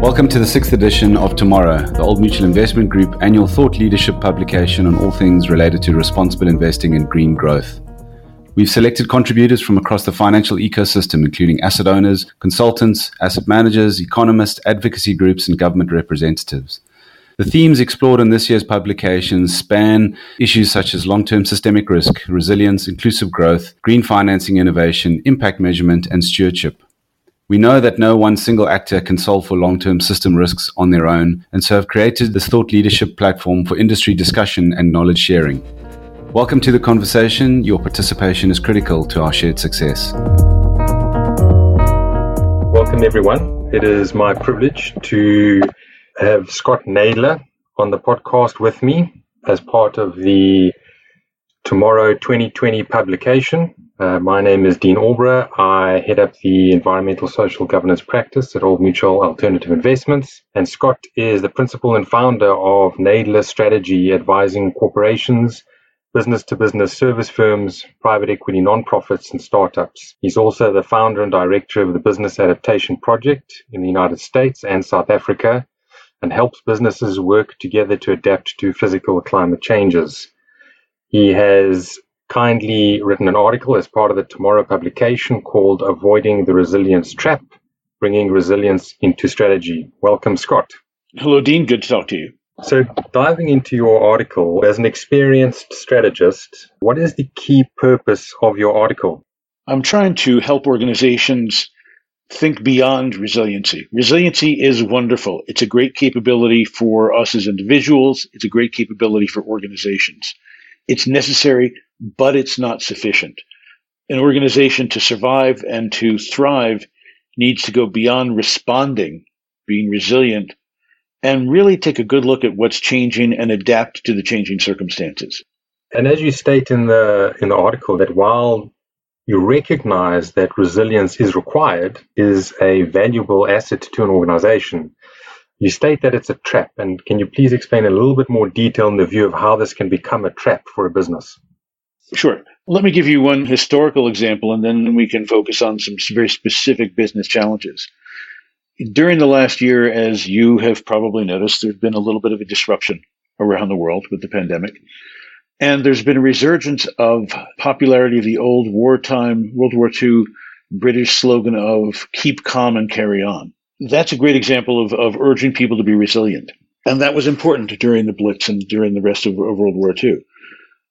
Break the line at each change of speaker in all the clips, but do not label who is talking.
Welcome to the sixth edition of Tomorrow, the Old Mutual Investment Group annual thought leadership publication on all things related to responsible investing and green growth. We've selected contributors from across the financial ecosystem, including asset owners, consultants, asset managers, economists, advocacy groups, and government representatives. The themes explored in this year's publications span issues such as long term systemic risk, resilience, inclusive growth, green financing innovation, impact measurement, and stewardship. We know that no one single actor can solve for long term system risks on their own, and so have created this thought leadership platform for industry discussion and knowledge sharing. Welcome to the conversation. Your participation is critical to our shared success.
Welcome, everyone. It is my privilege to have Scott Nadler on the podcast with me as part of the Tomorrow 2020 publication. Uh, my name is Dean Alborough. I head up the environmental social governance practice at Old Mutual Alternative Investments. And Scott is the principal and founder of Nadler Strategy, advising corporations, business to business service firms, private equity nonprofits, and startups. He's also the founder and director of the Business Adaptation Project in the United States and South Africa and helps businesses work together to adapt to physical climate changes. He has kindly written an article as part of the Tomorrow publication called Avoiding the Resilience Trap Bringing Resilience into Strategy. Welcome, Scott.
Hello, Dean. Good to talk to you.
So, diving into your article, as an experienced strategist, what is the key purpose of your article?
I'm trying to help organizations think beyond resiliency. Resiliency is wonderful. It's a great capability for us as individuals. It's a great capability for organizations. It's necessary, but it's not sufficient. An organization to survive and to thrive needs to go beyond responding, being resilient, and really take a good look at what's changing and adapt to the changing circumstances.
And as you state in the in the article that while you recognize that resilience is required, is a valuable asset to an organization. You state that it's a trap, and can you please explain a little bit more detail in the view of how this can become a trap for a business?
Sure. Let me give you one historical example, and then we can focus on some very specific business challenges. During the last year, as you have probably noticed, there's been a little bit of a disruption around the world with the pandemic. And there's been a resurgence of popularity of the old wartime World War II British slogan of keep calm and carry on. That's a great example of, of urging people to be resilient. And that was important during the Blitz and during the rest of, of World War II.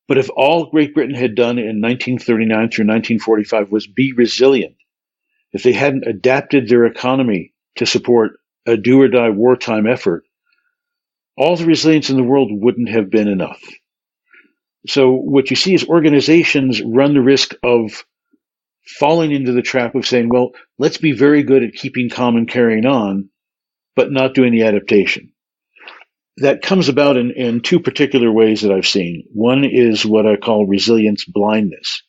But if all Great Britain had done in 1939 through 1945 was be resilient, if they hadn't adapted their economy to support a do or die wartime effort, all the resilience in the world wouldn't have been enough. So what you see is organizations run the risk of falling into the trap of saying, well, let's be very good at keeping calm and carrying on, but not doing the adaptation. That comes about in, in two particular ways that I've seen. One is what I call resilience blindness.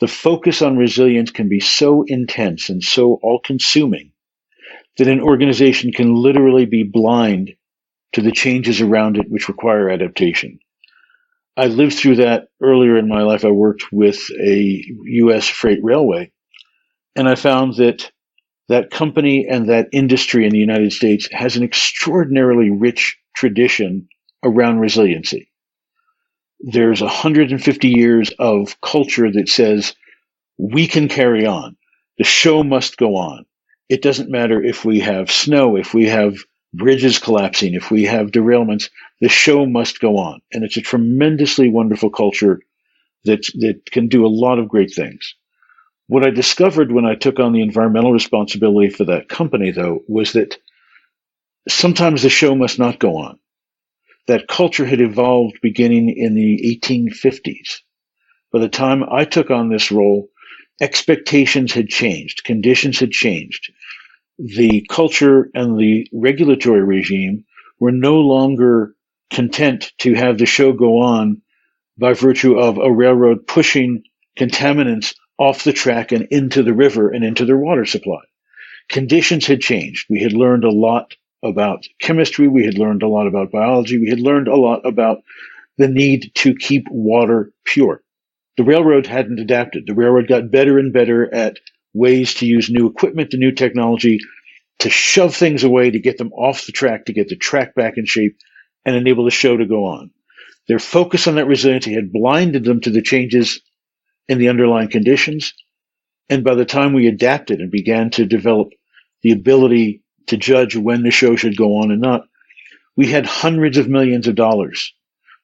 The focus on resilience can be so intense and so all consuming that an organization can literally be blind to the changes around it which require adaptation. I lived through that earlier in my life. I worked with a U.S. freight railway, and I found that that company and that industry in the United States has an extraordinarily rich tradition around resiliency. There's 150 years of culture that says we can carry on. The show must go on. It doesn't matter if we have snow, if we have bridges collapsing, if we have derailments, the show must go on. And it's a tremendously wonderful culture that, that can do a lot of great things. What I discovered when I took on the environmental responsibility for that company, though, was that sometimes the show must not go on. That culture had evolved beginning in the 1850s. By the time I took on this role, expectations had changed, conditions had changed. The culture and the regulatory regime were no longer content to have the show go on by virtue of a railroad pushing contaminants off the track and into the river and into their water supply. Conditions had changed. We had learned a lot about chemistry. We had learned a lot about biology. We had learned a lot about the need to keep water pure. The railroad hadn't adapted. The railroad got better and better at ways to use new equipment and new technology to shove things away, to get them off the track, to get the track back in shape, and enable the show to go on. Their focus on that resiliency had blinded them to the changes in the underlying conditions. And by the time we adapted and began to develop the ability to judge when the show should go on and not, we had hundreds of millions of dollars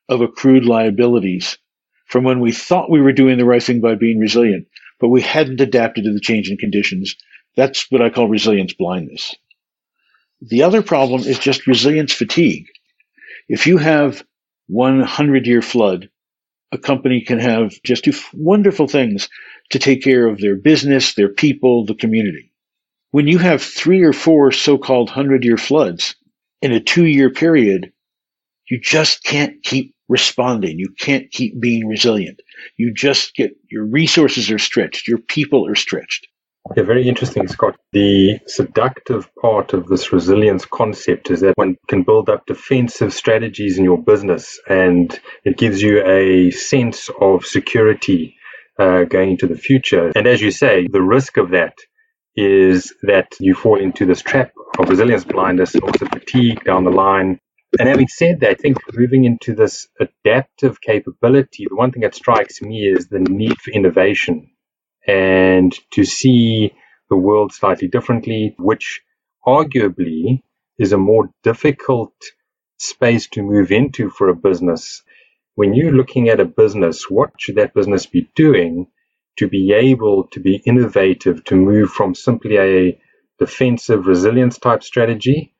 of accrued liabilities from when we thought we were doing the right thing by being resilient, but we hadn't adapted to the changing conditions. That's what I call resilience blindness. The other problem is just resilience fatigue. If you have one hundred year flood, a company can have just do wonderful things to take care of their business, their people, the community. When you have three or four so-called hundred year floods in a two year period, you just can't keep responding. You can't keep being resilient. You just get your resources are stretched. Your people are stretched.
Yeah, very interesting, Scott. The seductive part of this resilience concept is that one can build up defensive strategies in your business and it gives you a sense of security uh, going into the future. And as you say, the risk of that is that you fall into this trap of resilience blindness also fatigue down the line. And having said that, I think moving into this adaptive capability, the one thing that strikes me is the need for innovation and to see the world slightly differently, which arguably is a more difficult space to move into for a business. When you're looking at a business, what should that business be doing to be able to be innovative, to move from simply a defensive resilience type strategy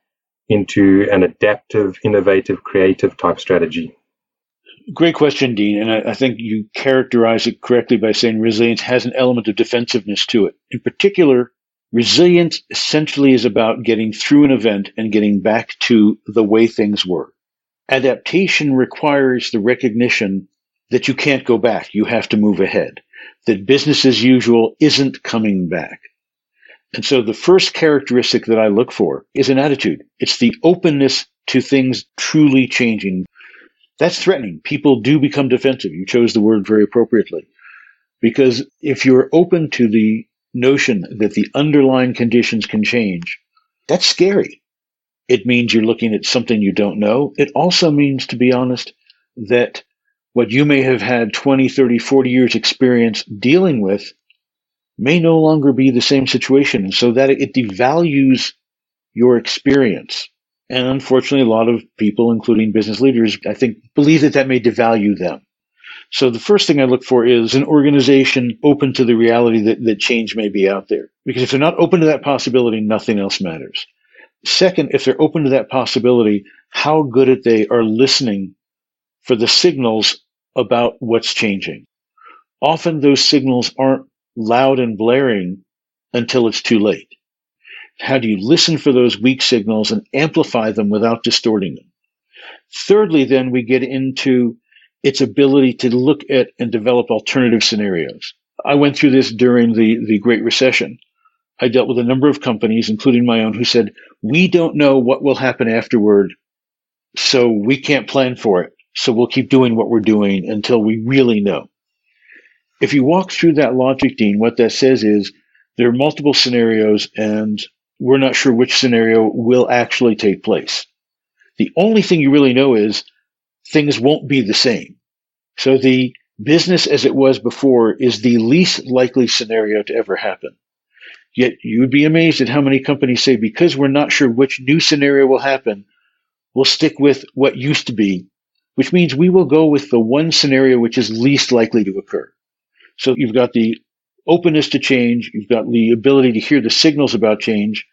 into an adaptive, innovative, creative type strategy?
Great question, Dean. And I, I, think you characterize it correctly by saying resilience has an element of defensiveness to it. In particular, resilience essentially is about getting through an event and getting back to the way things were. Adaptation requires the recognition that you can't go back. You have to move ahead. That business as usual isn't coming back. And so the first characteristic that I look for is an attitude. It's the openness to things truly changing that's threatening. People do become defensive. You chose the word very appropriately. Because if you're open to the notion that the underlying conditions can change, that's scary. It means you're looking at something you don't know. It also means, to be honest, that what you may have had 20, 30, 40 years experience dealing with may no longer be the same situation. So that it devalues your experience. And unfortunately, a lot of people, including business leaders, I think, believe that that may devalue them. So the first thing I look for is an organization open to the reality that, that change may be out there. Because if they're not open to that possibility, nothing else matters. Second, if they're open to that possibility, how good at they are listening for the signals about what's changing. Often those signals aren't loud and blaring until it's too late. How do you listen for those weak signals and amplify them without distorting them? Thirdly, then we get into its ability to look at and develop alternative scenarios. I went through this during the, the Great Recession. I dealt with a number of companies, including my own, who said, we don't know what will happen afterward, so we can't plan for it. So we'll keep doing what we're doing until we really know. If you walk through that logic, Dean, what that says is there are multiple scenarios and we're not sure which scenario will actually take place. The only thing you really know is things won't be the same. So the business as it was before is the least likely scenario to ever happen. Yet you would be amazed at how many companies say, because we're not sure which new scenario will happen, we'll stick with what used to be, which means we will go with the one scenario which is least likely to occur. So you've got the openness to change. You've got the ability to hear the signals about change.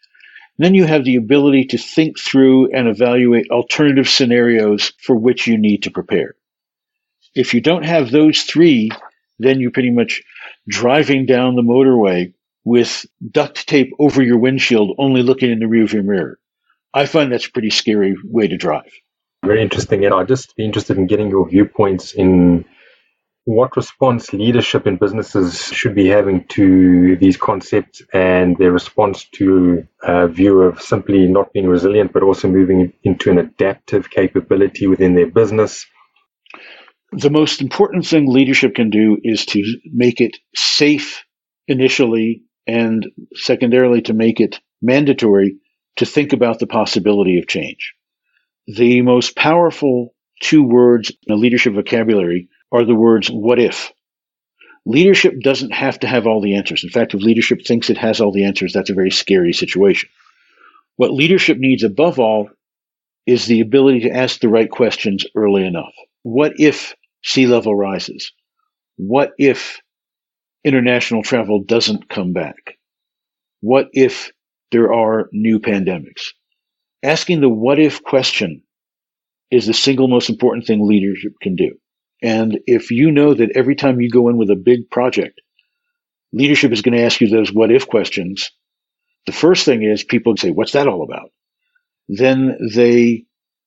Then you have the ability to think through and evaluate alternative scenarios for which you need to prepare. If you don't have those three, then you're pretty much driving down the motorway with duct tape over your windshield, only looking in the rearview mirror. I find that's a pretty scary way to drive.
Very interesting. And I'd just be interested in getting your viewpoints in what response leadership in businesses should be having to these concepts and their response to a view of simply not being resilient, but also moving into an adaptive capability within their business.
The most important thing leadership can do is to make it safe initially and secondarily to make it mandatory to think about the possibility of change. The most powerful two words in a leadership vocabulary are the words what if. Leadership doesn't have to have all the answers. In fact, if leadership thinks it has all the answers, that's a very scary situation. What leadership needs above all is the ability to ask the right questions early enough. What if sea level rises? What if international travel doesn't come back? What if there are new pandemics? Asking the what if question is the single most important thing leadership can do. And if you know that every time you go in with a big project, leadership is going to ask you those what if questions, the first thing is people say, What's that all about? Then they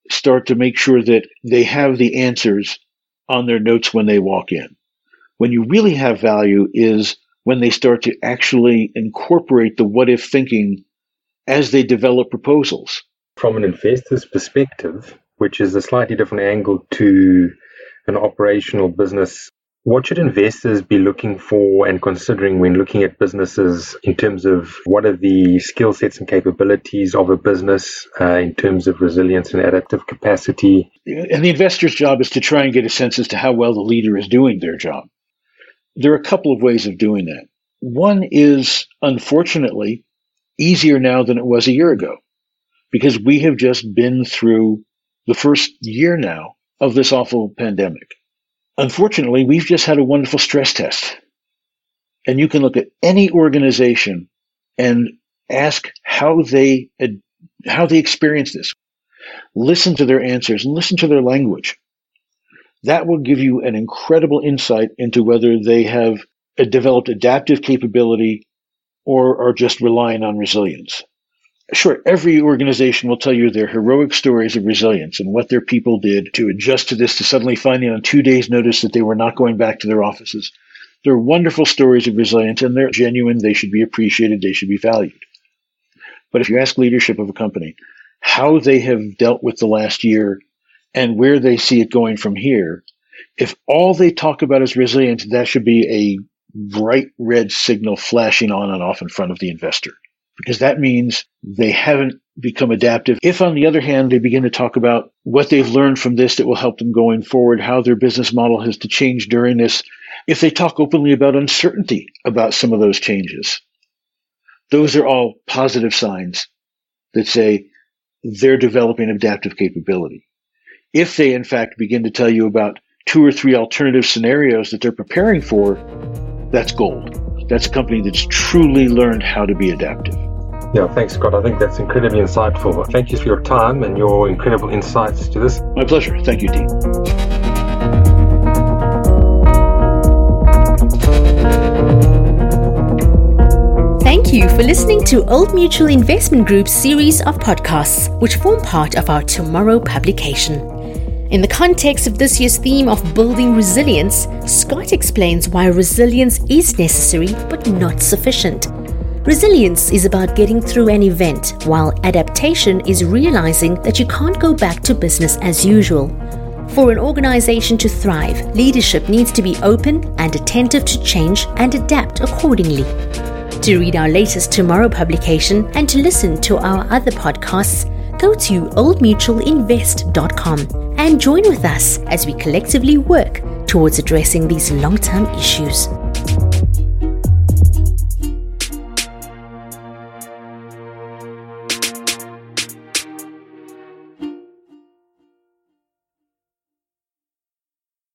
start to make sure that they have the answers on their notes when they walk in. When you really have value is when they start to actually incorporate the what if thinking as they develop proposals.
From an investor's perspective, which is a slightly different angle to an operational business. What should investors be looking for and considering when looking at businesses in terms of what are the skill sets and capabilities of a business uh, in terms of resilience and adaptive capacity?
And the investor's job is to try and get a sense as to how well the leader is doing their job. There are a couple of ways of doing that. One is, unfortunately, easier now than it was a year ago because we have just been through the first year now of this awful pandemic. Unfortunately, we've just had a wonderful stress test. And you can look at any organization and ask how they how they experience this. Listen to their answers and listen to their language. That will give you an incredible insight into whether they have developed adaptive capability or are just relying on resilience. Sure, every organization will tell you their heroic stories of resilience and what their people did to adjust to this, to suddenly finding on two days' notice that they were not going back to their offices. They're wonderful stories of resilience and they're genuine. They should be appreciated. They should be valued. But if you ask leadership of a company how they have dealt with the last year and where they see it going from here, if all they talk about is resilience, that should be a bright red signal flashing on and off in front of the investor because that means they haven't become adaptive. If, on the other hand, they begin to talk about what they've learned from this that will help them going forward, how their business model has to change during this, if they talk openly about uncertainty about some of those changes, those are all positive signs that say they're developing adaptive capability. If they, in fact, begin to tell you about two or three alternative scenarios that they're preparing for, that's gold. That's a company that's truly learned how to be adaptive.
Yeah, thanks, Scott. I think that's incredibly insightful. Thank you for your time and your incredible insights to this.
My pleasure. Thank you, Dean.
Thank you for listening to Old Mutual Investment Group's series of podcasts, which form part of our Tomorrow publication. In the context of this year's theme of building resilience, Scott explains why resilience is necessary but not sufficient Resilience is about getting through an event, while adaptation is realizing that you can't go back to business as usual. For an organization to thrive, leadership needs to be open and attentive to change and adapt accordingly. To read our latest Tomorrow publication and to listen to our other podcasts, go to oldmutualinvest.com and join with us as we collectively work towards addressing these long term issues.